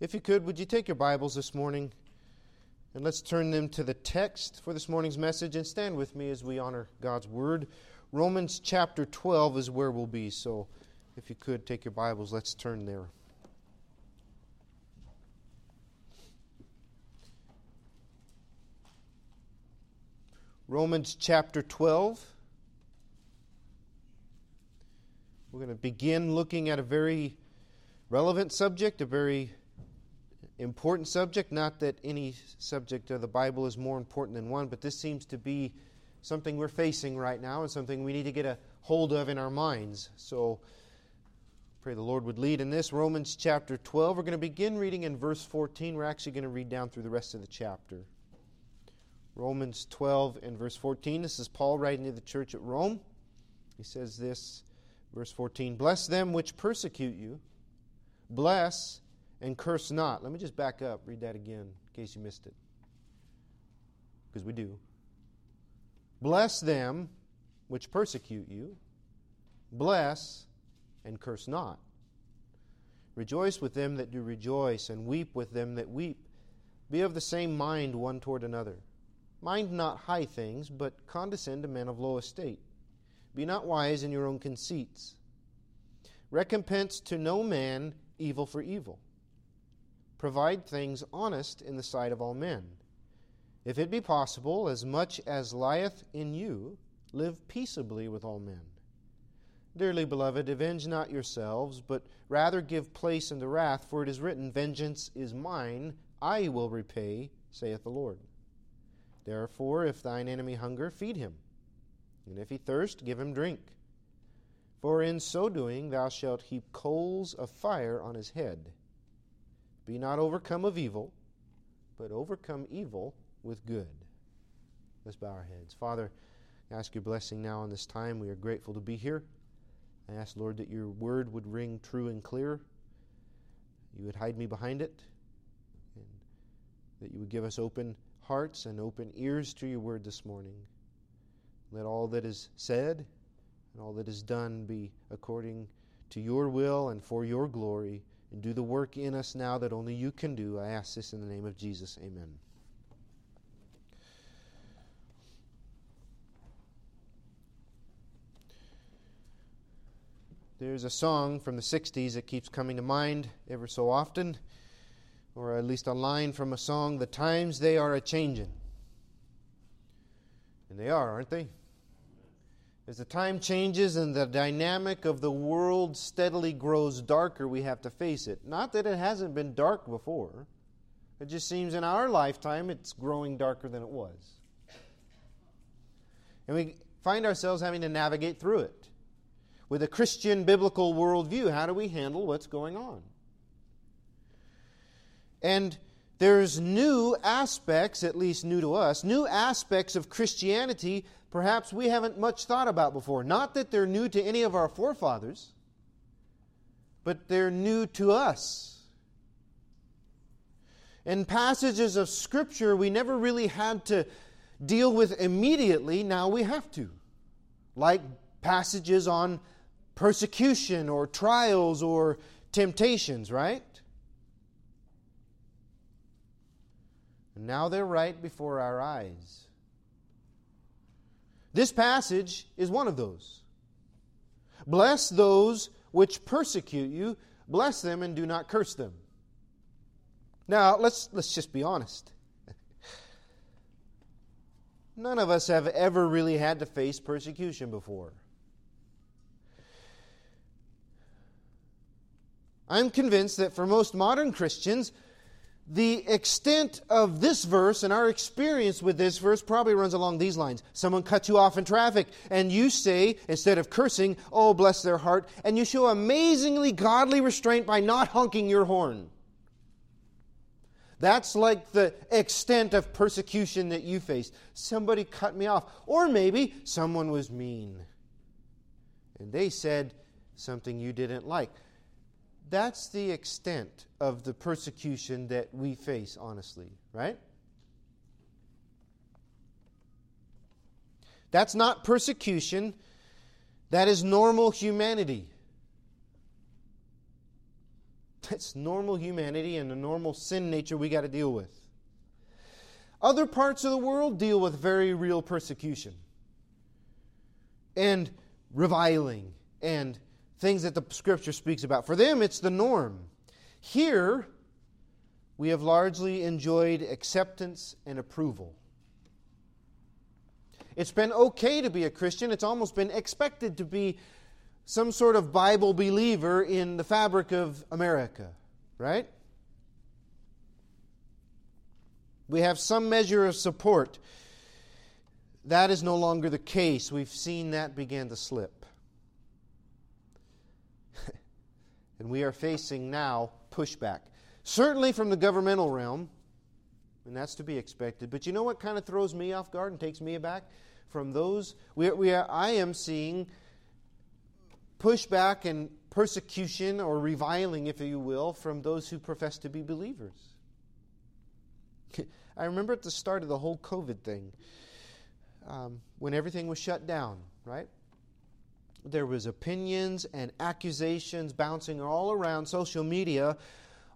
If you could, would you take your Bibles this morning and let's turn them to the text for this morning's message and stand with me as we honor God's Word. Romans chapter 12 is where we'll be, so if you could take your Bibles, let's turn there. Romans chapter 12. We're going to begin looking at a very relevant subject, a very important subject. Not that any subject of the Bible is more important than one, but this seems to be something we're facing right now and something we need to get a hold of in our minds. So pray the Lord would lead in this. Romans chapter 12. We're going to begin reading in verse 14. We're actually going to read down through the rest of the chapter. Romans 12 and verse 14. This is Paul writing to the church at Rome. He says this, verse 14 Bless them which persecute you, bless and curse not. Let me just back up, read that again in case you missed it. Because we do. Bless them which persecute you, bless and curse not. Rejoice with them that do rejoice, and weep with them that weep. Be of the same mind one toward another. Mind not high things, but condescend to men of low estate. Be not wise in your own conceits. Recompense to no man evil for evil provide things honest in the sight of all men. If it be possible, as much as lieth in you, live peaceably with all men. Dearly beloved, avenge not yourselves, but rather give place unto wrath, for it is written, Vengeance is mine, I will repay, saith the Lord. Therefore, if thine enemy hunger, feed him, and if he thirst, give him drink. For in so doing thou shalt heap coals of fire on his head. Be not overcome of evil, but overcome evil with good. Let's bow our heads. Father, I ask your blessing now on this time. We are grateful to be here. I ask, Lord, that your word would ring true and clear. You would hide me behind it, and that you would give us open hearts and open ears to your word this morning. Let all that is said and all that is done be according to your will and for your glory and do the work in us now that only you can do. I ask this in the name of Jesus. Amen. There's a song from the 60s that keeps coming to mind ever so often, or at least a line from a song The times they are a changin'. And they are, aren't they? As the time changes and the dynamic of the world steadily grows darker, we have to face it. Not that it hasn't been dark before, it just seems in our lifetime it's growing darker than it was. And we find ourselves having to navigate through it. With a Christian biblical worldview, how do we handle what's going on? And there's new aspects, at least new to us, new aspects of Christianity perhaps we haven't much thought about before. Not that they're new to any of our forefathers, but they're new to us. In passages of Scripture we never really had to deal with immediately, now we have to. Like passages on persecution or trials or temptations, right? And now they're right before our eyes. This passage is one of those. Bless those which persecute you, bless them and do not curse them. Now, let's, let's just be honest. None of us have ever really had to face persecution before. I'm convinced that for most modern Christians, the extent of this verse and our experience with this verse probably runs along these lines. Someone cuts you off in traffic, and you say, instead of cursing, Oh, bless their heart, and you show amazingly godly restraint by not honking your horn. That's like the extent of persecution that you face. Somebody cut me off. Or maybe someone was mean. And they said something you didn't like. That's the extent of the persecution that we face, honestly, right? That's not persecution, that is normal humanity. That's normal humanity and the normal sin nature we got to deal with. Other parts of the world deal with very real persecution and reviling and things that the scripture speaks about. For them, it's the norm. Here, we have largely enjoyed acceptance and approval. It's been okay to be a Christian, it's almost been expected to be some sort of Bible believer in the fabric of America, right? We have some measure of support. That is no longer the case. We've seen that begin to slip. And we are facing now pushback. Certainly from the governmental realm, and that's to be expected. But you know what kind of throws me off guard and takes me aback? From those, we, we are, I am seeing pushback and persecution or reviling, if you will, from those who profess to be believers. I remember at the start of the whole COVID thing, um, when everything was shut down, right? There was opinions and accusations bouncing all around social media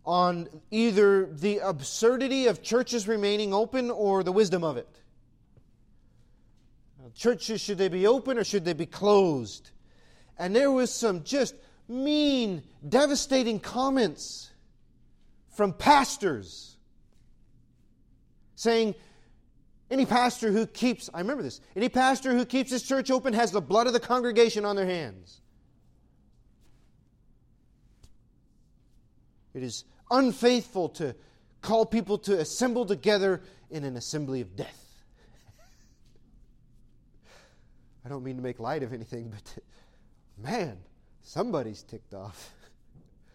on either the absurdity of churches remaining open or the wisdom of it. Churches, should they be open or should they be closed? And there was some just mean, devastating comments from pastors saying, any pastor who keeps, I remember this, any pastor who keeps his church open has the blood of the congregation on their hands. It is unfaithful to call people to assemble together in an assembly of death. I don't mean to make light of anything, but man, somebody's ticked off.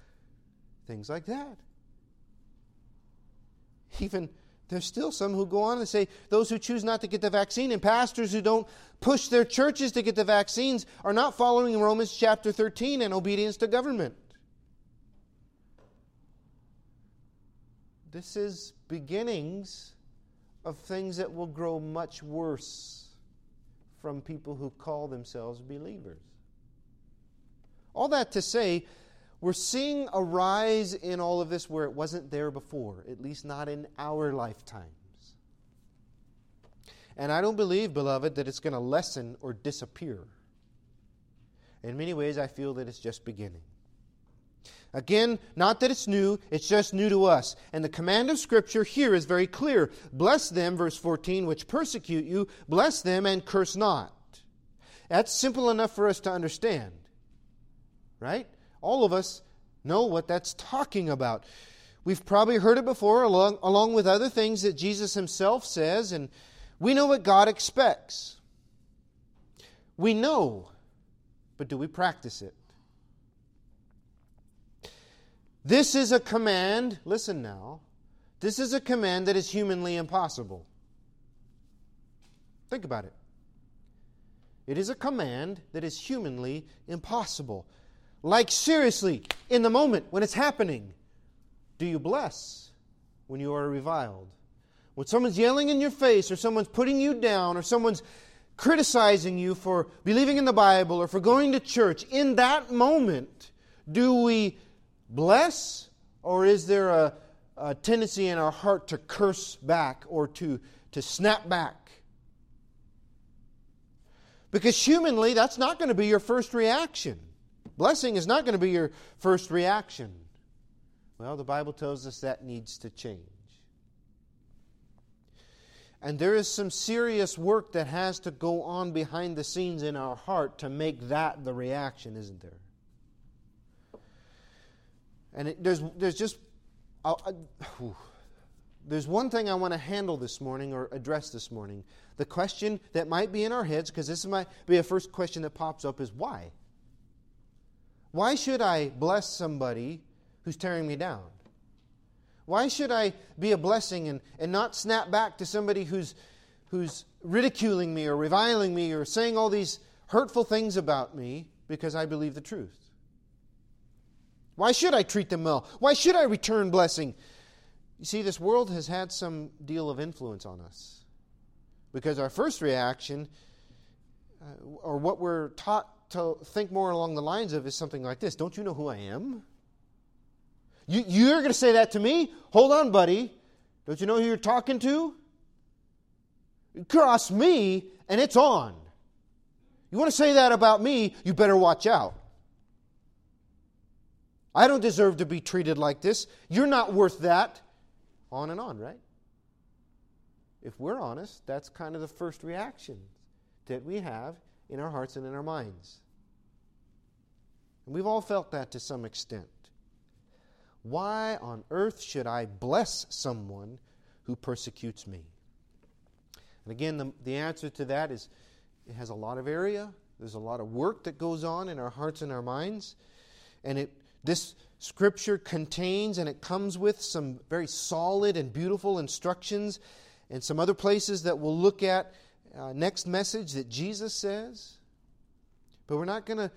Things like that. Even there's still some who go on and say those who choose not to get the vaccine and pastors who don't push their churches to get the vaccines are not following Romans chapter 13 and obedience to government. This is beginnings of things that will grow much worse from people who call themselves believers. All that to say, we're seeing a rise in all of this where it wasn't there before, at least not in our lifetimes. And I don't believe, beloved, that it's going to lessen or disappear. In many ways, I feel that it's just beginning. Again, not that it's new, it's just new to us. And the command of Scripture here is very clear Bless them, verse 14, which persecute you, bless them and curse not. That's simple enough for us to understand. Right? All of us know what that's talking about. We've probably heard it before, along, along with other things that Jesus himself says, and we know what God expects. We know, but do we practice it? This is a command, listen now, this is a command that is humanly impossible. Think about it. It is a command that is humanly impossible. Like, seriously, in the moment when it's happening, do you bless when you are reviled? When someone's yelling in your face, or someone's putting you down, or someone's criticizing you for believing in the Bible or for going to church, in that moment, do we bless, or is there a, a tendency in our heart to curse back or to, to snap back? Because humanly, that's not going to be your first reaction. Blessing is not going to be your first reaction. Well, the Bible tells us that needs to change. And there is some serious work that has to go on behind the scenes in our heart to make that the reaction, isn't there? And it, there's, there's just, uh, there's one thing I want to handle this morning or address this morning. The question that might be in our heads, because this might be a first question that pops up, is why? Why should I bless somebody who's tearing me down? Why should I be a blessing and, and not snap back to somebody who's, who's ridiculing me or reviling me or saying all these hurtful things about me because I believe the truth? Why should I treat them well? Why should I return blessing? You see, this world has had some deal of influence on us. Because our first reaction, uh, or what we're taught to think more along the lines of, is something like this Don't you know who I am? You, you're going to say that to me? Hold on, buddy. Don't you know who you're talking to? Cross me, and it's on. You want to say that about me, you better watch out. I don't deserve to be treated like this. You're not worth that. On and on, right? If we're honest, that's kind of the first reaction that we have in our hearts and in our minds. And we've all felt that to some extent. Why on earth should I bless someone who persecutes me? And again, the, the answer to that is it has a lot of area. There's a lot of work that goes on in our hearts and our minds. And it, this scripture contains and it comes with some very solid and beautiful instructions and some other places that we'll look at uh, next message that Jesus says. But we're not going to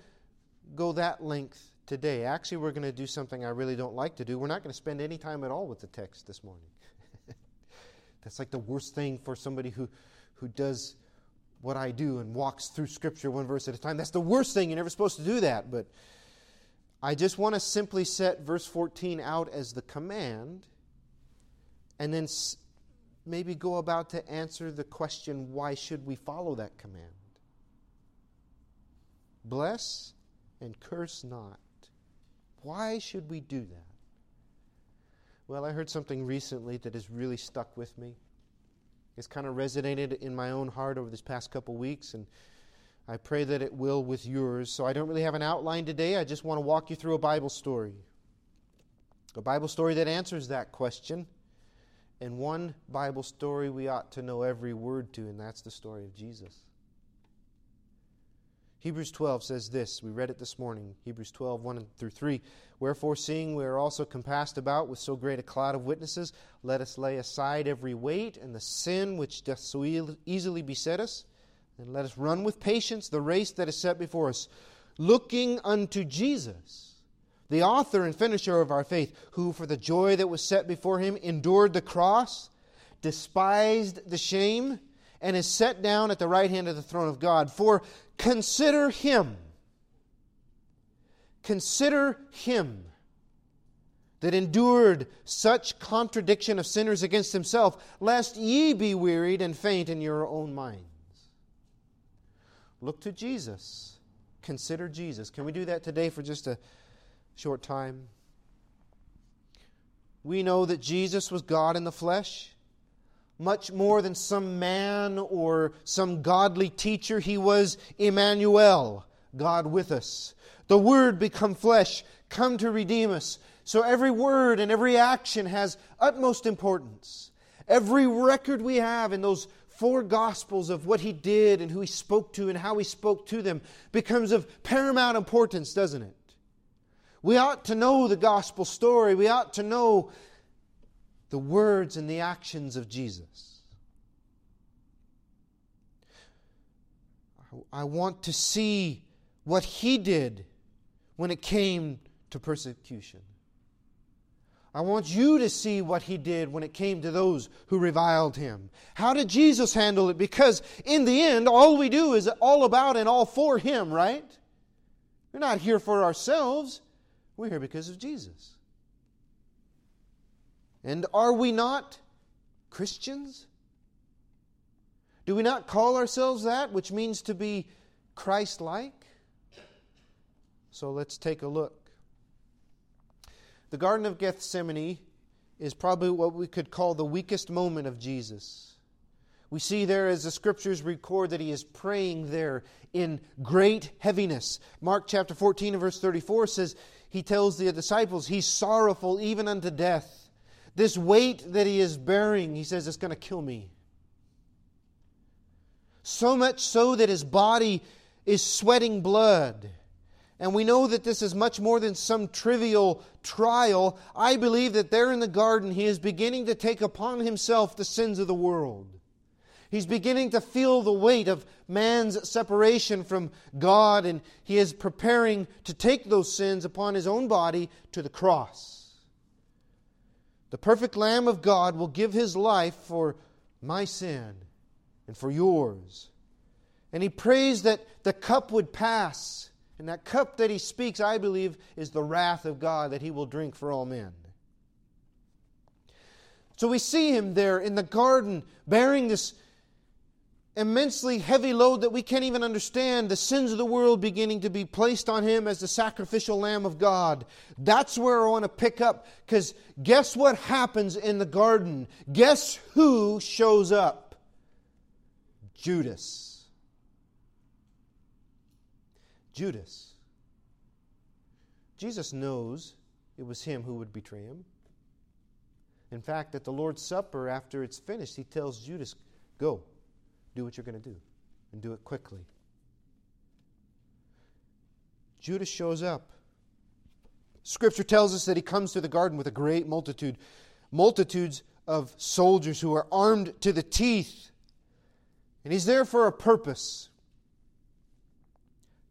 go that length today. Actually, we're going to do something I really don't like to do. We're not going to spend any time at all with the text this morning. That's like the worst thing for somebody who, who does what I do and walks through Scripture one verse at a time. That's the worst thing. You're never supposed to do that. But I just want to simply set verse 14 out as the command and then maybe go about to answer the question why should we follow that command? Bless and curse not. Why should we do that? Well, I heard something recently that has really stuck with me. It's kind of resonated in my own heart over this past couple weeks, and I pray that it will with yours. So I don't really have an outline today. I just want to walk you through a Bible story. A Bible story that answers that question. And one Bible story we ought to know every word to, and that's the story of Jesus. Hebrews 12 says this. We read it this morning. Hebrews 12, 1 through 3. Wherefore, seeing we are also compassed about with so great a cloud of witnesses, let us lay aside every weight and the sin which doth so easily beset us, and let us run with patience the race that is set before us, looking unto Jesus, the author and finisher of our faith, who for the joy that was set before him endured the cross, despised the shame, and is set down at the right hand of the throne of God. For Consider him. Consider him that endured such contradiction of sinners against himself, lest ye be wearied and faint in your own minds. Look to Jesus. Consider Jesus. Can we do that today for just a short time? We know that Jesus was God in the flesh much more than some man or some godly teacher. He was Emmanuel, God with us. The Word become flesh, come to redeem us. So every word and every action has utmost importance. Every record we have in those four Gospels of what He did and who He spoke to and how He spoke to them becomes of paramount importance, doesn't it? We ought to know the Gospel story. We ought to know the words and the actions of Jesus. I want to see what he did when it came to persecution. I want you to see what he did when it came to those who reviled him. How did Jesus handle it? Because in the end, all we do is all about and all for him, right? We're not here for ourselves, we're here because of Jesus. And are we not Christians? Do we not call ourselves that, which means to be Christ like? So let's take a look. The Garden of Gethsemane is probably what we could call the weakest moment of Jesus. We see there as the scriptures record that he is praying there in great heaviness. Mark chapter 14 and verse 34 says, He tells the disciples, He's sorrowful even unto death. This weight that he is bearing, he says, it's going to kill me. So much so that his body is sweating blood. And we know that this is much more than some trivial trial. I believe that there in the garden, he is beginning to take upon himself the sins of the world. He's beginning to feel the weight of man's separation from God, and he is preparing to take those sins upon his own body to the cross. The perfect Lamb of God will give his life for my sin and for yours. And he prays that the cup would pass. And that cup that he speaks, I believe, is the wrath of God that he will drink for all men. So we see him there in the garden bearing this immensely heavy load that we can't even understand, the sins of the world beginning to be placed on him as the sacrificial lamb of God. That's where I want to pick up because guess what happens in the garden? Guess who shows up? Judas. Judas. Jesus knows it was him who would betray him. In fact, at the Lord's Supper, after it's finished, he tells Judas, Go, do what you're going to do, and do it quickly. Judas shows up. Scripture tells us that he comes to the garden with a great multitude, multitudes of soldiers who are armed to the teeth. And he's there for a purpose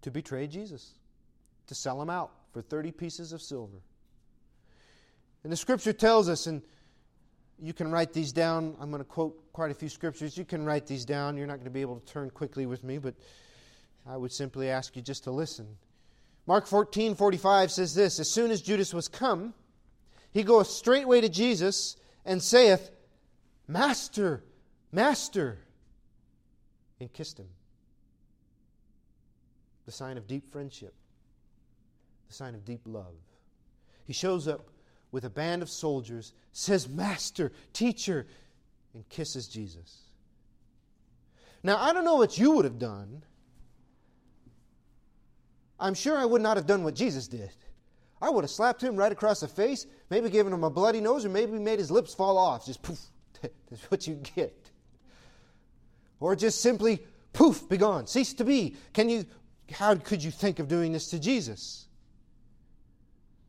to betray Jesus, to sell him out for 30 pieces of silver. And the scripture tells us in you can write these down. I'm going to quote quite a few scriptures. You can write these down. You're not going to be able to turn quickly with me, but I would simply ask you just to listen. Mark 14, 45 says this As soon as Judas was come, he goeth straightway to Jesus and saith, Master, Master, and kissed him. The sign of deep friendship, the sign of deep love. He shows up with a band of soldiers, says, Master, teacher, and kisses Jesus. Now, I don't know what you would have done. I'm sure I would not have done what Jesus did. I would have slapped him right across the face, maybe given him a bloody nose, or maybe made his lips fall off. Just poof, that's what you get. Or just simply poof, be gone, cease to be. Can you, how could you think of doing this to Jesus?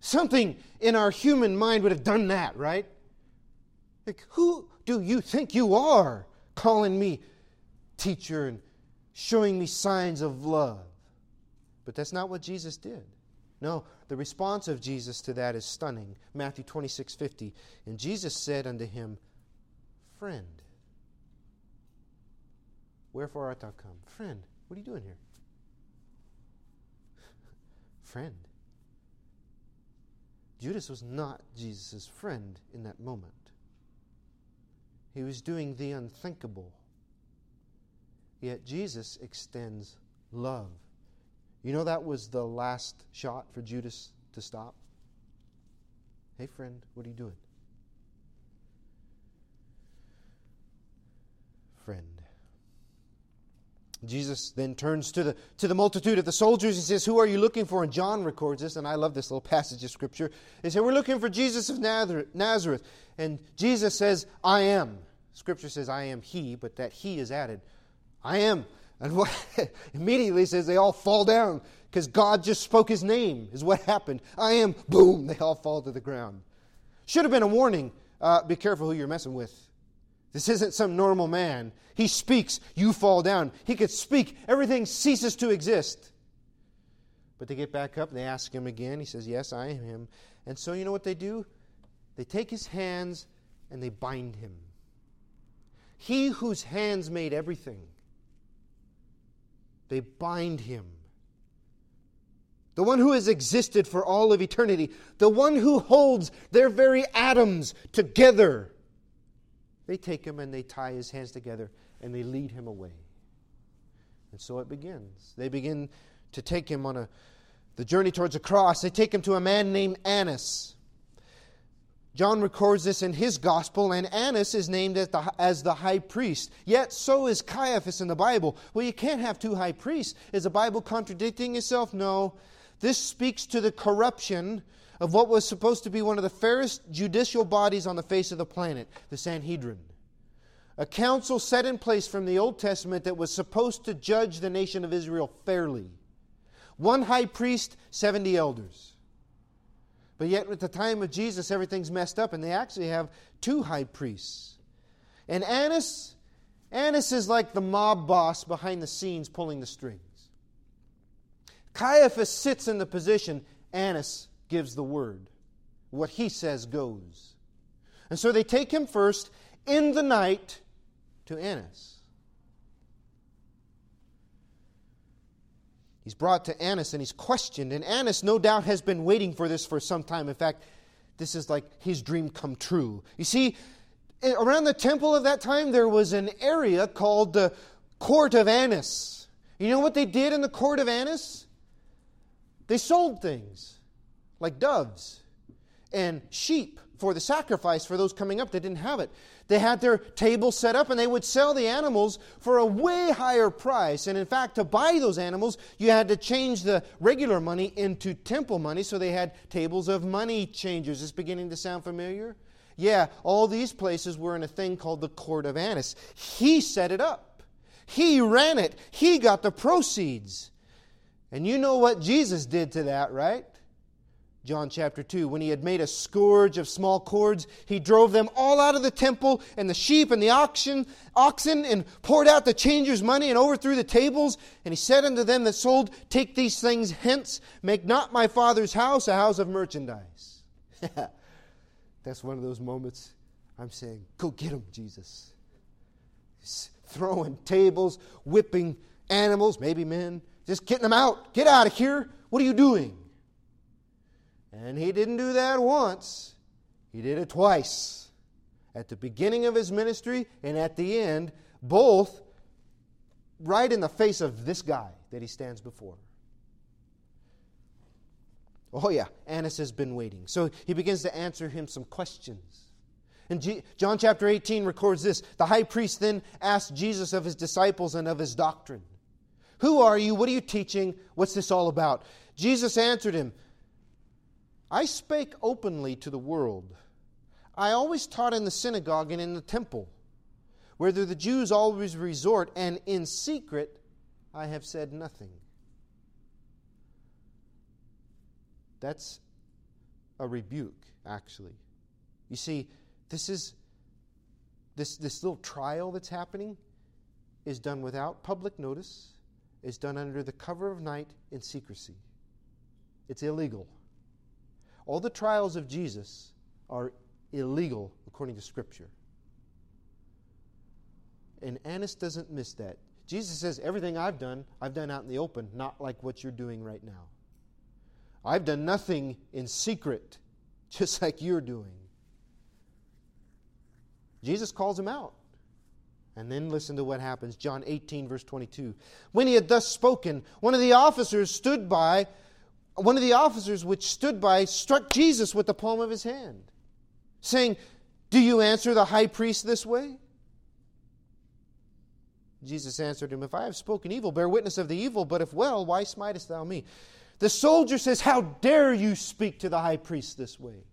Something in our human mind would have done that, right? Like, who do you think you are calling me teacher and showing me signs of love? But that's not what Jesus did. No, the response of Jesus to that is stunning. Matthew 26 50. And Jesus said unto him, Friend, wherefore art thou come? Friend, what are you doing here? Friend. Judas was not Jesus' friend in that moment. He was doing the unthinkable. Yet Jesus extends love. You know that was the last shot for Judas to stop? Hey, friend, what are you doing? Friend. Jesus then turns to the, to the multitude of the soldiers. He says, Who are you looking for? And John records this, and I love this little passage of Scripture. He said, We're looking for Jesus of Nazareth. And Jesus says, I am. Scripture says, I am He, but that He is added. I am. And what immediately says they all fall down because God just spoke His name, is what happened. I am. Boom, they all fall to the ground. Should have been a warning. Uh, be careful who you're messing with. This isn't some normal man. He speaks, you fall down. He could speak, everything ceases to exist. But they get back up and they ask him again. He says, Yes, I am him. And so you know what they do? They take his hands and they bind him. He whose hands made everything, they bind him. The one who has existed for all of eternity, the one who holds their very atoms together they take him and they tie his hands together and they lead him away. And so it begins. They begin to take him on a the journey towards the cross. They take him to a man named Annas. John records this in his gospel, and Annas is named as the, as the high priest. Yet so is Caiaphas in the Bible. Well, you can't have two high priests. Is the Bible contradicting itself? No. This speaks to the corruption of what was supposed to be one of the fairest judicial bodies on the face of the planet, the Sanhedrin. A council set in place from the Old Testament that was supposed to judge the nation of Israel fairly. One high priest, 70 elders. But yet, at the time of Jesus, everything's messed up, and they actually have two high priests. And Annas, Annas is like the mob boss behind the scenes pulling the strings. Caiaphas sits in the position, Annas gives the word. What he says goes. And so they take him first in the night to Annas. He's brought to Annas and he's questioned. And Annas, no doubt, has been waiting for this for some time. In fact, this is like his dream come true. You see, around the temple of that time, there was an area called the Court of Annas. You know what they did in the Court of Annas? They sold things like doves and sheep for the sacrifice for those coming up. They didn't have it. They had their table set up and they would sell the animals for a way higher price. And in fact, to buy those animals, you had to change the regular money into temple money. So they had tables of money changers. Is this beginning to sound familiar? Yeah, all these places were in a thing called the Court of Annas. He set it up, he ran it, he got the proceeds. And you know what Jesus did to that, right? John chapter 2. When he had made a scourge of small cords, he drove them all out of the temple, and the sheep and the oxen, oxen, and poured out the changers' money, and overthrew the tables. And he said unto them that sold, Take these things hence, make not my father's house a house of merchandise. That's one of those moments I'm saying, Go get them, Jesus. He's throwing tables, whipping animals, maybe men, just getting them out. Get out of here. What are you doing? And he didn't do that once, he did it twice. At the beginning of his ministry and at the end, both right in the face of this guy that he stands before. Oh, yeah, Annas has been waiting. So he begins to answer him some questions. And G- John chapter 18 records this The high priest then asked Jesus of his disciples and of his doctrine Who are you? What are you teaching? What's this all about? Jesus answered him I spake openly to the world. I always taught in the synagogue and in the temple, whither the Jews always resort, and in secret I have said nothing. That's a rebuke, actually. You see, this is this, this little trial that's happening is done without public notice, is done under the cover of night in secrecy. It's illegal. All the trials of Jesus are illegal according to Scripture. And Annas doesn't miss that. Jesus says, Everything I've done, I've done out in the open, not like what you're doing right now. I've done nothing in secret, just like you're doing. Jesus calls him out. And then listen to what happens. John 18, verse 22. When he had thus spoken, one of the officers stood by one of the officers which stood by struck Jesus with the palm of his hand, saying, Do you answer the high priest this way? Jesus answered him, If I have spoken evil, bear witness of the evil, but if well, why smitest thou me? The soldier says, How dare you speak to the high priest this way?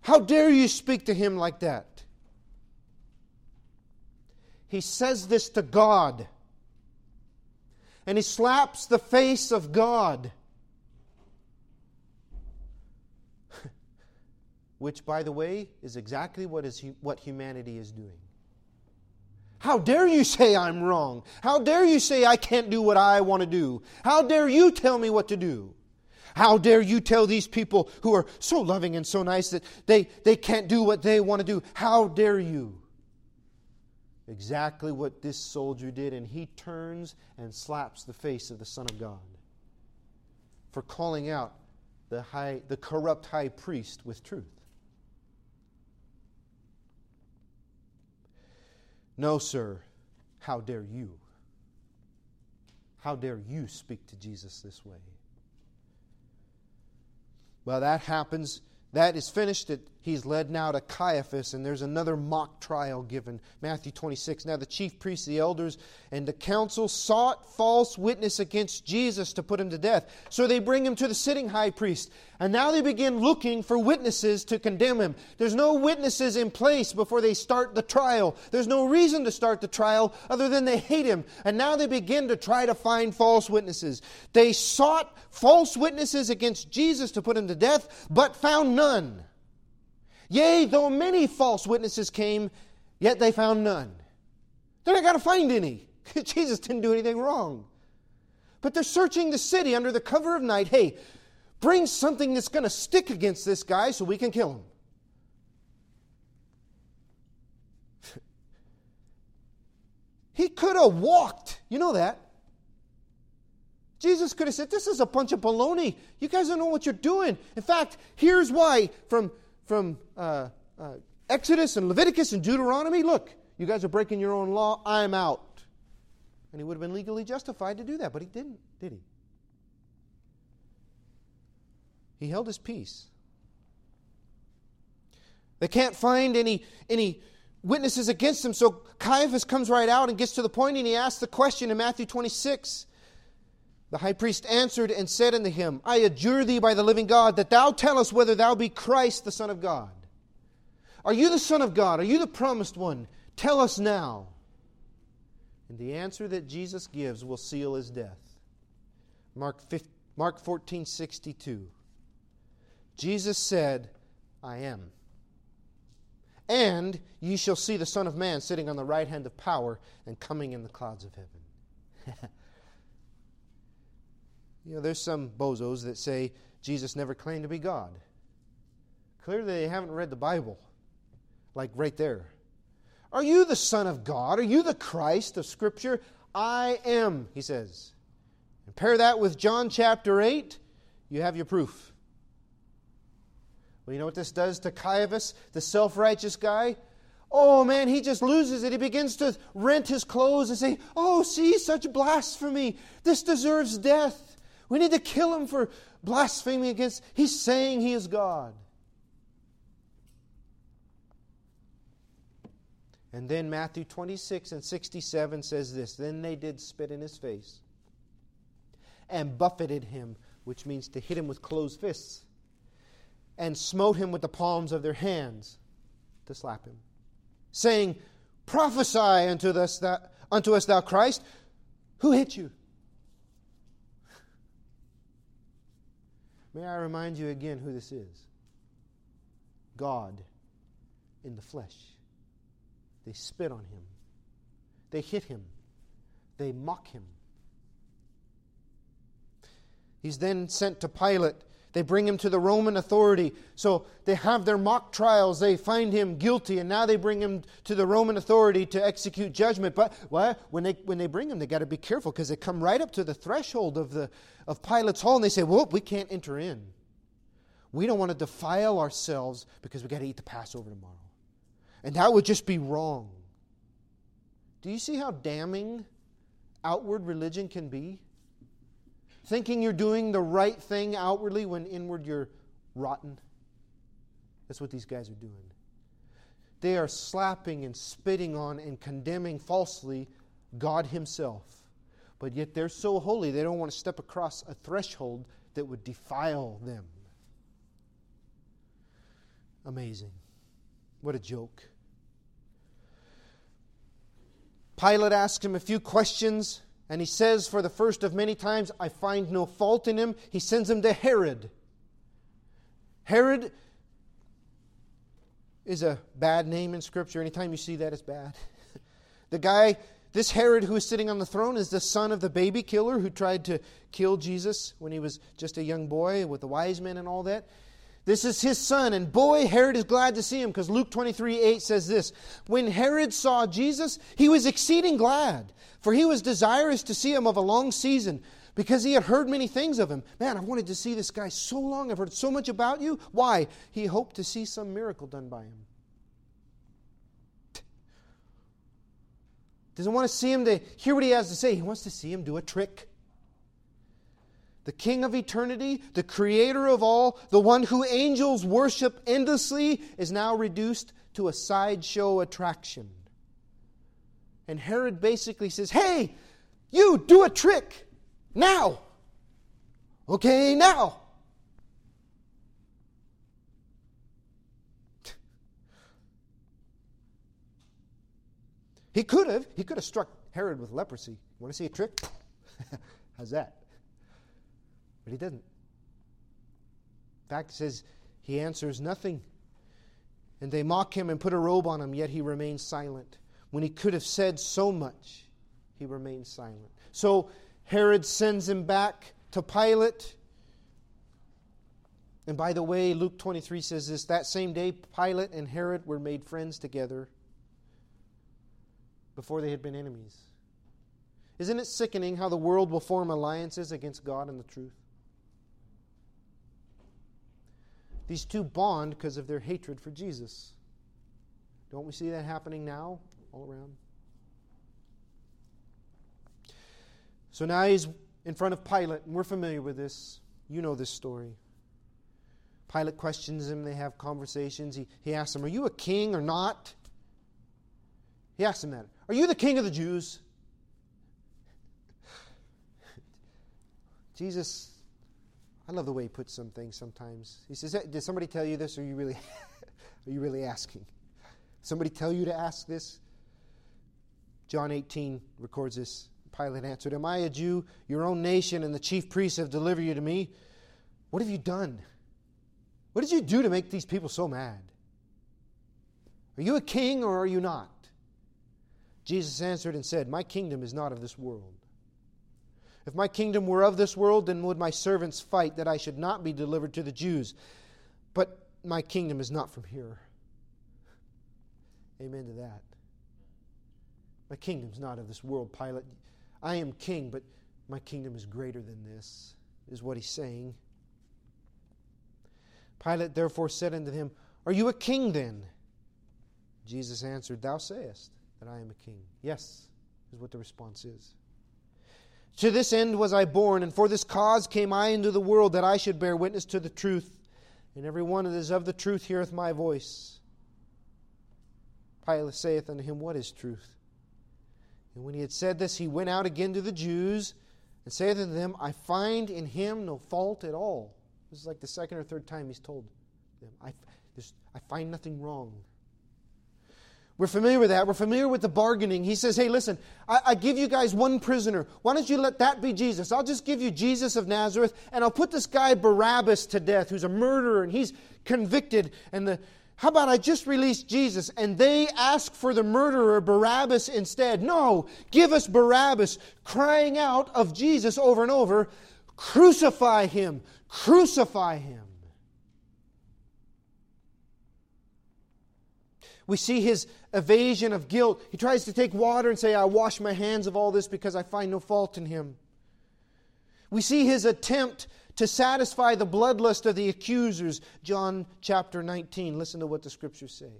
How dare you speak to him like that? He says this to God and he slaps the face of God. Which, by the way, is exactly what, is, what humanity is doing. How dare you say I'm wrong? How dare you say I can't do what I want to do? How dare you tell me what to do? How dare you tell these people who are so loving and so nice that they, they can't do what they want to do? How dare you? Exactly what this soldier did, and he turns and slaps the face of the Son of God for calling out the, high, the corrupt high priest with truth. No, sir, how dare you? How dare you speak to Jesus this way? Well, that happens that is finished. It, he's led now to Caiaphas, and there's another mock trial given. Matthew 26. Now the chief priests, the elders, and the council sought false witness against Jesus to put him to death. So they bring him to the sitting high priest. And now they begin looking for witnesses to condemn him. There's no witnesses in place before they start the trial. There's no reason to start the trial other than they hate him. And now they begin to try to find false witnesses. They sought false witnesses against Jesus to put him to death, but found none. Yea, though many false witnesses came, yet they found none. They're not going to find any. Jesus didn't do anything wrong. But they're searching the city under the cover of night. Hey, bring something that's going to stick against this guy so we can kill him. he could have walked. You know that. Jesus could have said, This is a bunch of baloney. You guys don't know what you're doing. In fact, here's why from, from uh, uh, Exodus and Leviticus and Deuteronomy. Look, you guys are breaking your own law. I'm out. And he would have been legally justified to do that, but he didn't, did he? He held his peace. They can't find any, any witnesses against him, so Caiaphas comes right out and gets to the point and he asks the question in Matthew 26. The high priest answered and said unto him, I adjure thee by the living God that thou tell us whether thou be Christ, the Son of God. Are you the Son of God? Are you the promised one? Tell us now. And the answer that Jesus gives will seal his death. Mark, 15, Mark 14 62. Jesus said, I am. And ye shall see the Son of Man sitting on the right hand of power and coming in the clouds of heaven. you know, there's some bozos that say Jesus never claimed to be God. Clearly, they haven't read the Bible, like right there. Are you the Son of God? Are you the Christ of Scripture? I am, he says. And pair that with John chapter 8, you have your proof. Well, you know what this does to Caiaphas, the self righteous guy? Oh man, he just loses it. He begins to rent his clothes and say, Oh, see, such blasphemy. This deserves death. We need to kill him for blaspheming against. He's saying he is God. And then Matthew 26 and 67 says this Then they did spit in his face and buffeted him, which means to hit him with closed fists, and smote him with the palms of their hands to slap him, saying, Prophesy unto us, thou, unto us, thou Christ, who hit you? May I remind you again who this is God in the flesh. They spit on him. They hit him. They mock him. He's then sent to Pilate. They bring him to the Roman authority. So they have their mock trials. They find him guilty, and now they bring him to the Roman authority to execute judgment. But well, when, they, when they bring him, they got to be careful because they come right up to the threshold of, the, of Pilate's hall and they say, Well, we can't enter in. We don't want to defile ourselves because we got to eat the Passover tomorrow. And that would just be wrong. Do you see how damning outward religion can be? Thinking you're doing the right thing outwardly when inward you're rotten. That's what these guys are doing. They are slapping and spitting on and condemning falsely God Himself. But yet they're so holy, they don't want to step across a threshold that would defile them. Amazing. What a joke. Pilate asked him a few questions, and he says, for the first of many times, I find no fault in him. He sends him to Herod. Herod is a bad name in Scripture. Anytime you see that, it's bad. the guy, this Herod who is sitting on the throne, is the son of the baby killer who tried to kill Jesus when he was just a young boy with the wise men and all that. This is his son, and boy, Herod is glad to see him because Luke 23 8 says this When Herod saw Jesus, he was exceeding glad, for he was desirous to see him of a long season because he had heard many things of him. Man, I've wanted to see this guy so long. I've heard so much about you. Why? He hoped to see some miracle done by him. Doesn't want to see him to hear what he has to say. He wants to see him do a trick the King of eternity, the creator of all, the one who angels worship endlessly, is now reduced to a sideshow attraction. And Herod basically says, Hey, you do a trick now. Okay, now. He could have. He could have struck Herod with leprosy. Want to see a trick? How's that? But he didn't. In fact, says he answers nothing. And they mock him and put a robe on him, yet he remains silent. When he could have said so much, he remains silent. So Herod sends him back to Pilate. And by the way, Luke 23 says this that same day, Pilate and Herod were made friends together before they had been enemies. Isn't it sickening how the world will form alliances against God and the truth? These two bond because of their hatred for Jesus. Don't we see that happening now all around? So now he's in front of Pilate, and we're familiar with this. You know this story. Pilate questions him, they have conversations. He, he asks him, Are you a king or not? He asks him that. Are you the king of the Jews? Jesus, I love the way he puts some things sometimes. He says, hey, Did somebody tell you this? Or are you really, are you really asking? Somebody tell you to ask this? John 18 records this. Pilate answered, Am I a Jew? Your own nation and the chief priests have delivered you to me. What have you done? What did you do to make these people so mad? Are you a king or are you not? Jesus answered and said, My kingdom is not of this world. If my kingdom were of this world, then would my servants fight that I should not be delivered to the Jews. But my kingdom is not from here. Amen to that. My kingdom's not of this world, Pilate. I am king, but my kingdom is greater than this, is what he's saying. Pilate therefore said unto him, Are you a king then? Jesus answered, Thou sayest that I am a king. Yes, is what the response is. To this end was I born, and for this cause came I into the world, that I should bear witness to the truth. And every one that is of the truth heareth my voice. Pilate saith unto him, What is truth? And when he had said this, he went out again to the Jews, and saith unto them, I find in him no fault at all. This is like the second or third time he's told them, I, I find nothing wrong. We're familiar with that. We're familiar with the bargaining. He says, Hey, listen, I, I, give you guys one prisoner. Why don't you let that be Jesus? I'll just give you Jesus of Nazareth, and I'll put this guy Barabbas to death, who's a murderer, and he's convicted. And the, how about I just release Jesus? And they ask for the murderer Barabbas instead. No, give us Barabbas, crying out of Jesus over and over Crucify him! Crucify him! We see his evasion of guilt. He tries to take water and say, I wash my hands of all this because I find no fault in him. We see his attempt to satisfy the bloodlust of the accusers. John chapter 19. Listen to what the scriptures say.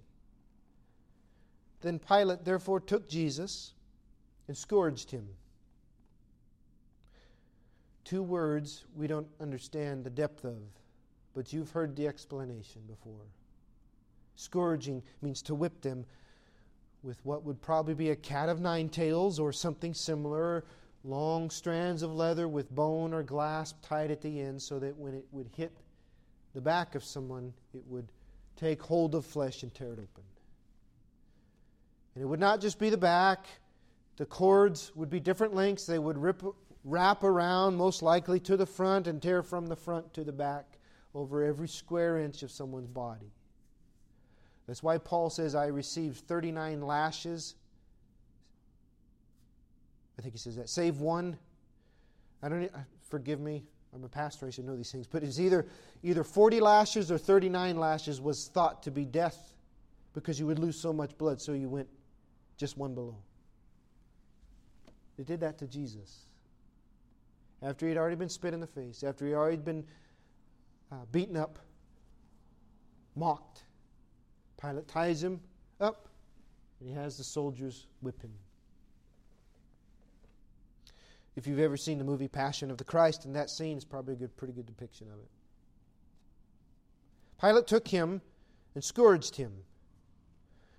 Then Pilate therefore took Jesus and scourged him. Two words we don't understand the depth of, but you've heard the explanation before. Scourging means to whip them with what would probably be a cat of nine tails or something similar, long strands of leather with bone or glass tied at the end so that when it would hit the back of someone, it would take hold of flesh and tear it open. And it would not just be the back, the cords would be different lengths. They would rip, wrap around, most likely to the front, and tear from the front to the back over every square inch of someone's body. That's why Paul says, I received 39 lashes. I think he says that. Save one. I don't forgive me. I'm a pastor, I should know these things. But it's either either 40 lashes or 39 lashes was thought to be death because you would lose so much blood, so you went just one below. They did that to Jesus. After he had already been spit in the face, after he had already been uh, beaten up, mocked, Pilate ties him up, and he has the soldiers whip him. If you've ever seen the movie Passion of the Christ, and that scene is probably a good, pretty good depiction of it. Pilate took him and scourged him.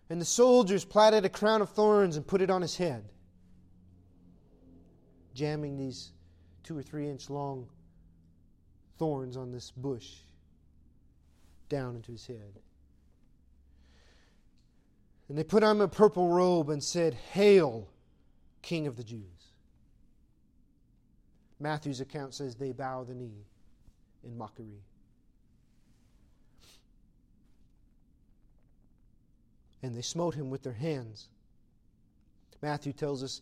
And the soldiers plaited a crown of thorns and put it on his head, jamming these two or three inch long thorns on this bush down into his head. And they put on him a purple robe and said, Hail, King of the Jews. Matthew's account says they bow the knee in mockery. And they smote him with their hands. Matthew tells us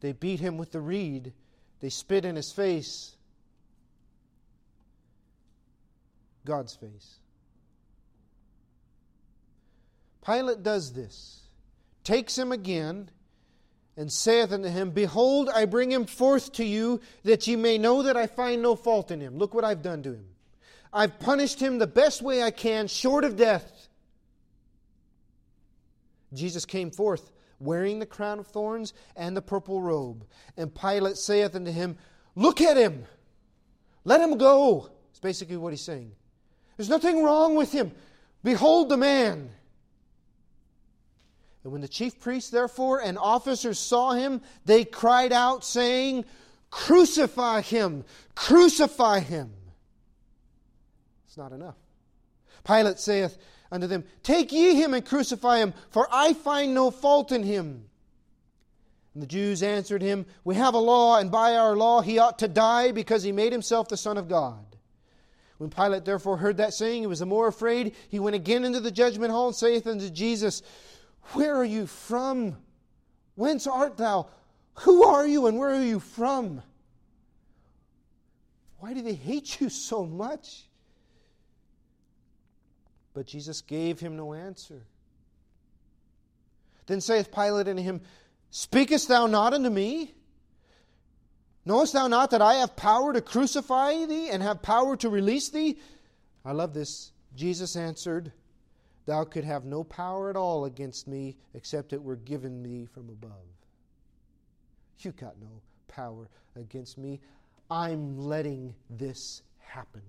they beat him with the reed, they spit in his face. God's face. Pilate does this, takes him again, and saith unto him, Behold, I bring him forth to you, that ye may know that I find no fault in him. Look what I've done to him. I've punished him the best way I can, short of death. Jesus came forth, wearing the crown of thorns and the purple robe. And Pilate saith unto him, Look at him! Let him go! It's basically what he's saying. There's nothing wrong with him. Behold the man. And when the chief priests, therefore, and officers saw him, they cried out, saying, Crucify him! Crucify him! It's not enough. Pilate saith unto them, Take ye him and crucify him, for I find no fault in him. And the Jews answered him, We have a law, and by our law he ought to die, because he made himself the Son of God. When Pilate therefore heard that saying, he was the more afraid. He went again into the judgment hall and saith unto Jesus, Where are you from? Whence art thou? Who are you, and where are you from? Why do they hate you so much? But Jesus gave him no answer. Then saith Pilate unto him, Speakest thou not unto me? Knowest thou not that I have power to crucify thee and have power to release thee? I love this. Jesus answered, Thou could have no power at all against me except it were given me from above. You got no power against me. I'm letting this happen.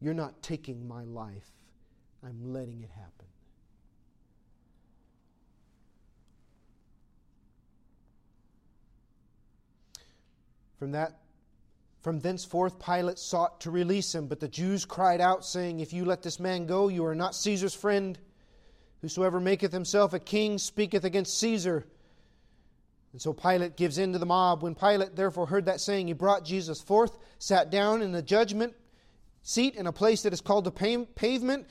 You're not taking my life, I'm letting it happen. From that from thenceforth Pilate sought to release him, but the Jews cried out, saying, If you let this man go, you are not Caesar's friend. Whosoever maketh himself a king speaketh against Caesar. And so Pilate gives in to the mob. When Pilate therefore heard that saying, he brought Jesus forth, sat down in the judgment seat in a place that is called the pavement.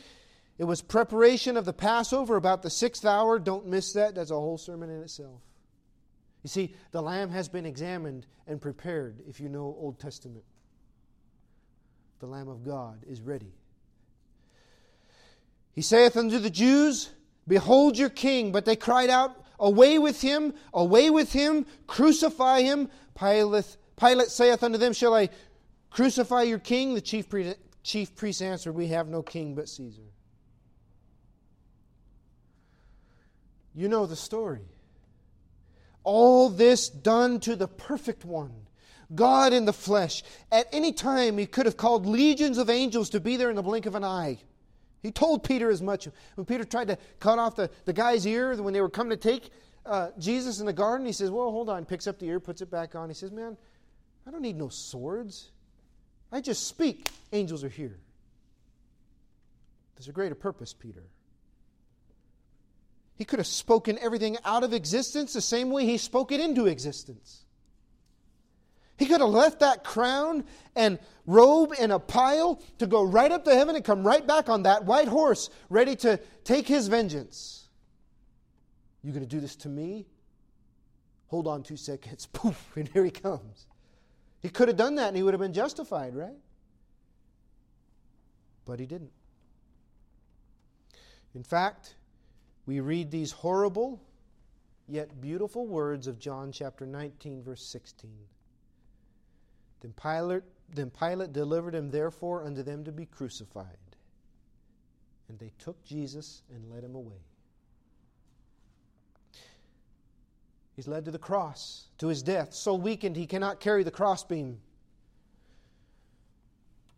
It was preparation of the Passover about the sixth hour. Don't miss that. That's a whole sermon in itself. You see, the lamb has been examined and prepared, if you know Old Testament. The Lamb of God is ready. He saith unto the Jews, Behold your king. But they cried out, Away with him, away with him, crucify him. Pilate, Pilate saith unto them, Shall I crucify your king? The chief priest, chief priest answered, We have no king but Caesar. You know the story. All this done to the perfect one. God in the flesh. At any time, he could have called legions of angels to be there in the blink of an eye. He told Peter as much. When Peter tried to cut off the, the guy's ear when they were coming to take uh, Jesus in the garden, he says, Well, hold on. Picks up the ear, puts it back on. He says, Man, I don't need no swords. I just speak. Angels are here. There's a greater purpose, Peter. He could have spoken everything out of existence the same way he spoke it into existence. He could have left that crown and robe in a pile to go right up to heaven and come right back on that white horse, ready to take his vengeance. You going to do this to me? Hold on two seconds. Poof, and here he comes. He could have done that and he would have been justified, right? But he didn't. In fact, we read these horrible yet beautiful words of John chapter 19, verse 16. Then Pilate, then Pilate delivered him therefore unto them to be crucified. And they took Jesus and led him away. He's led to the cross, to his death, so weakened he cannot carry the crossbeam.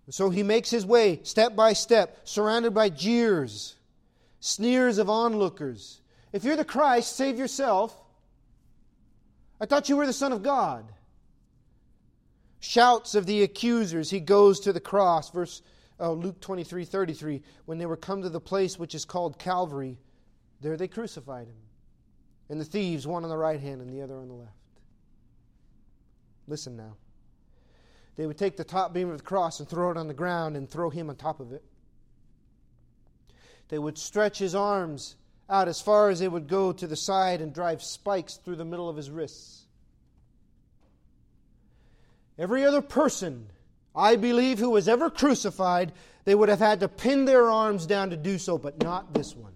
So he makes his way step by step, surrounded by jeers, sneers of onlookers. If you're the Christ, save yourself. I thought you were the Son of God shouts of the accusers, he goes to the cross. Verse uh, Luke 23 33. When they were come to the place which is called Calvary, there they crucified him. And the thieves, one on the right hand and the other on the left. Listen now. They would take the top beam of the cross and throw it on the ground and throw him on top of it. They would stretch his arms out as far as they would go to the side and drive spikes through the middle of his wrists. Every other person, I believe, who was ever crucified, they would have had to pin their arms down to do so, but not this one.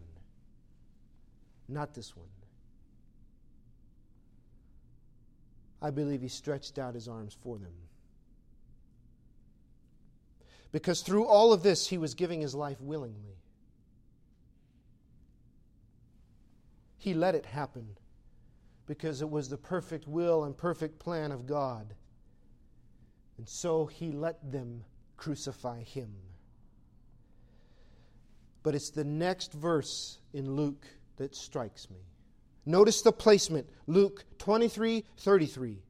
Not this one. I believe he stretched out his arms for them. Because through all of this, he was giving his life willingly. He let it happen because it was the perfect will and perfect plan of God. And so He let them crucify Him. But it's the next verse in Luke that strikes me. Notice the placement Luke 23 33.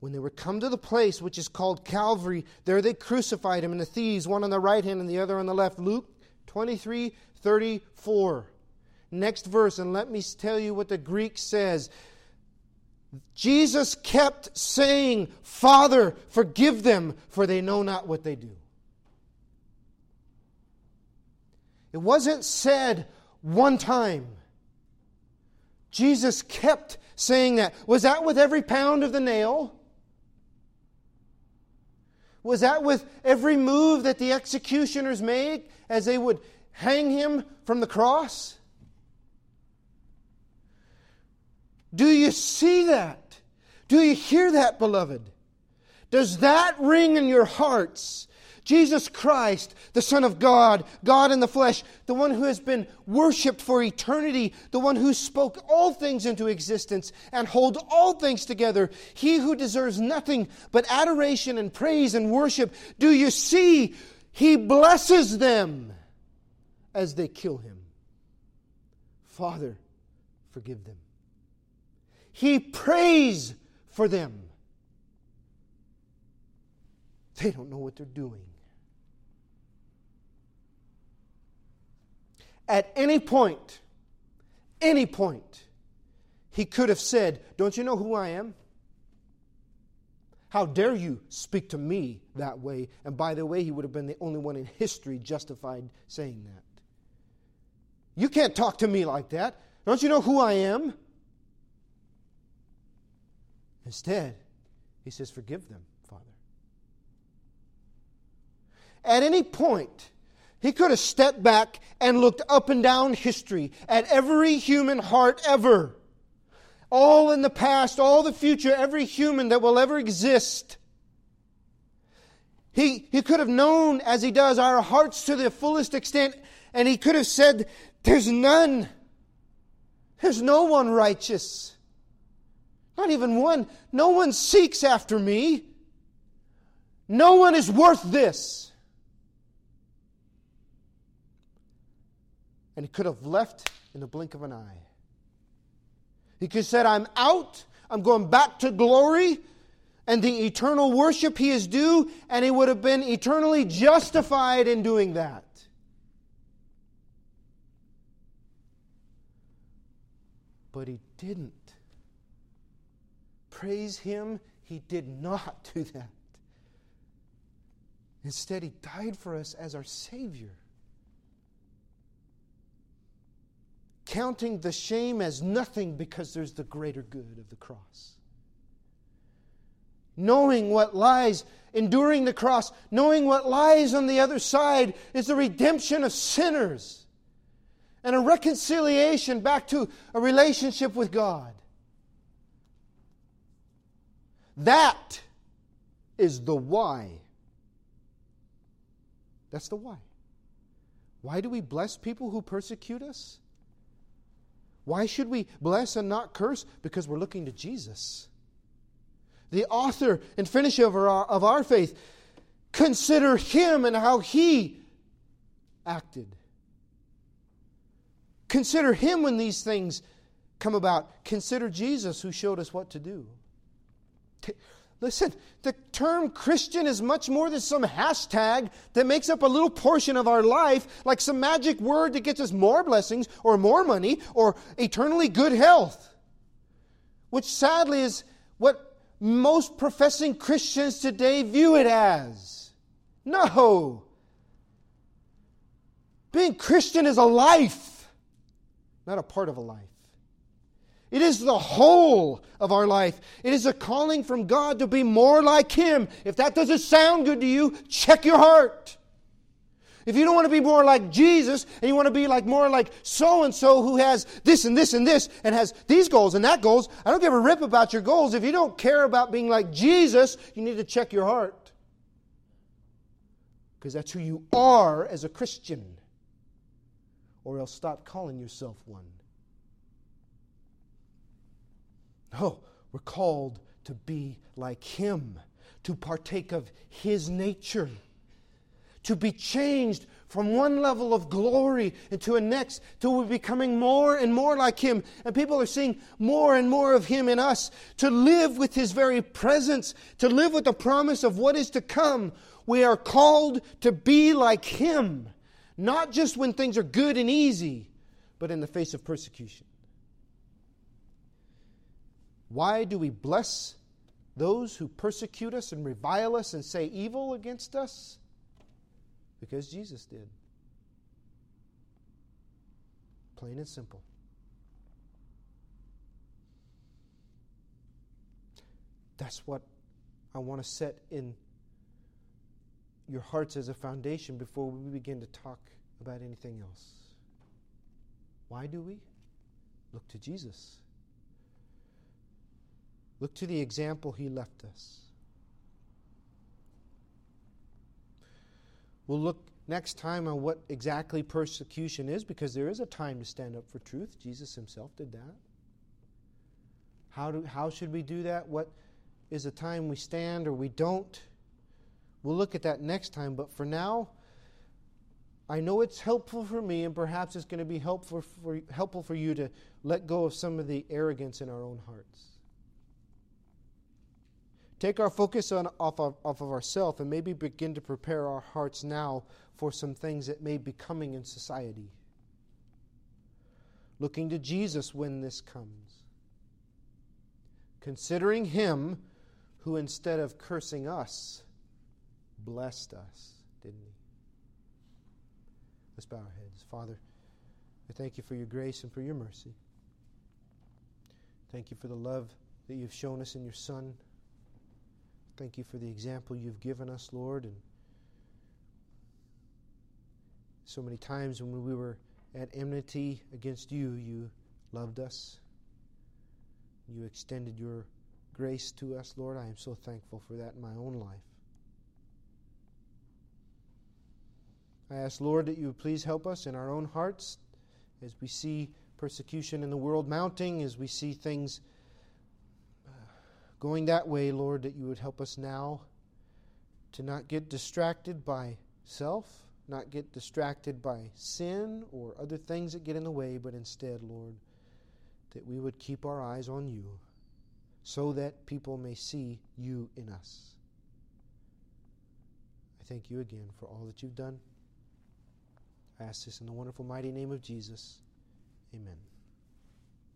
When they were come to the place which is called Calvary, there they crucified him and the thieves, one on the right hand and the other on the left. Luke 23 34. Next verse, and let me tell you what the Greek says. Jesus kept saying, Father, forgive them, for they know not what they do. It wasn't said one time. Jesus kept saying that. Was that with every pound of the nail? Was that with every move that the executioners made as they would hang him from the cross? Do you see that? Do you hear that, beloved? Does that ring in your hearts Jesus Christ, the Son of God, God in the flesh, the one who has been worshiped for eternity, the one who spoke all things into existence and hold all things together, he who deserves nothing but adoration and praise and worship. Do you see? He blesses them as they kill him. Father, forgive them. He prays for them. They don't know what they're doing. At any point, any point, he could have said, Don't you know who I am? How dare you speak to me that way? And by the way, he would have been the only one in history justified saying that. You can't talk to me like that. Don't you know who I am? Instead, he says, Forgive them, Father. At any point, he could have stepped back and looked up and down history at every human heart ever. All in the past, all the future, every human that will ever exist. He, he could have known, as he does, our hearts to the fullest extent, and he could have said, There's none. There's no one righteous. Not even one. No one seeks after me. No one is worth this. and he could have left in the blink of an eye. He could have said, I'm out, I'm going back to glory, and the eternal worship he is due, and he would have been eternally justified in doing that. But he didn't. Praise him, he did not do that. Instead, he died for us as our Savior. counting the shame as nothing because there's the greater good of the cross. Knowing what lies, enduring the cross, knowing what lies on the other side is the redemption of sinners and a reconciliation back to a relationship with God. That is the why. That's the why. Why do we bless people who persecute us? Why should we bless and not curse? Because we're looking to Jesus. The author and finisher of our, of our faith. Consider him and how he acted. Consider him when these things come about. Consider Jesus who showed us what to do. Listen, the term Christian is much more than some hashtag that makes up a little portion of our life, like some magic word that gets us more blessings or more money or eternally good health, which sadly is what most professing Christians today view it as. No. Being Christian is a life, not a part of a life. It is the whole of our life. It is a calling from God to be more like Him. If that doesn't sound good to you, check your heart. If you don't want to be more like Jesus and you want to be like more like so and so who has this and this and this and has these goals and that goals, I don't give a rip about your goals. If you don't care about being like Jesus, you need to check your heart. Because that's who you are as a Christian. Or else stop calling yourself one. No, we're called to be like Him, to partake of His nature, to be changed from one level of glory into a next till we're becoming more and more like Him. And people are seeing more and more of Him in us, to live with His very presence, to live with the promise of what is to come. We are called to be like Him, not just when things are good and easy, but in the face of persecution. Why do we bless those who persecute us and revile us and say evil against us? Because Jesus did. Plain and simple. That's what I want to set in your hearts as a foundation before we begin to talk about anything else. Why do we? Look to Jesus. Look to the example he left us. We'll look next time on what exactly persecution is because there is a time to stand up for truth. Jesus himself did that. How, do, how should we do that? What is the time we stand or we don't? We'll look at that next time, but for now, I know it's helpful for me, and perhaps it's going to be helpful for, helpful for you to let go of some of the arrogance in our own hearts. Take our focus on, off of, off of ourselves and maybe begin to prepare our hearts now for some things that may be coming in society. Looking to Jesus when this comes. Considering Him who, instead of cursing us, blessed us, didn't He? Let's bow our heads. Father, I thank you for your grace and for your mercy. Thank you for the love that you've shown us in your Son. Thank you for the example you've given us, Lord. And so many times when we were at enmity against you, you loved us. You extended your grace to us, Lord. I am so thankful for that in my own life. I ask, Lord, that you would please help us in our own hearts as we see persecution in the world mounting, as we see things going that way, Lord, that you would help us now to not get distracted by self, not get distracted by sin or other things that get in the way, but instead, Lord, that we would keep our eyes on you so that people may see you in us. I thank you again for all that you've done. I ask this in the wonderful, mighty name of Jesus. Amen.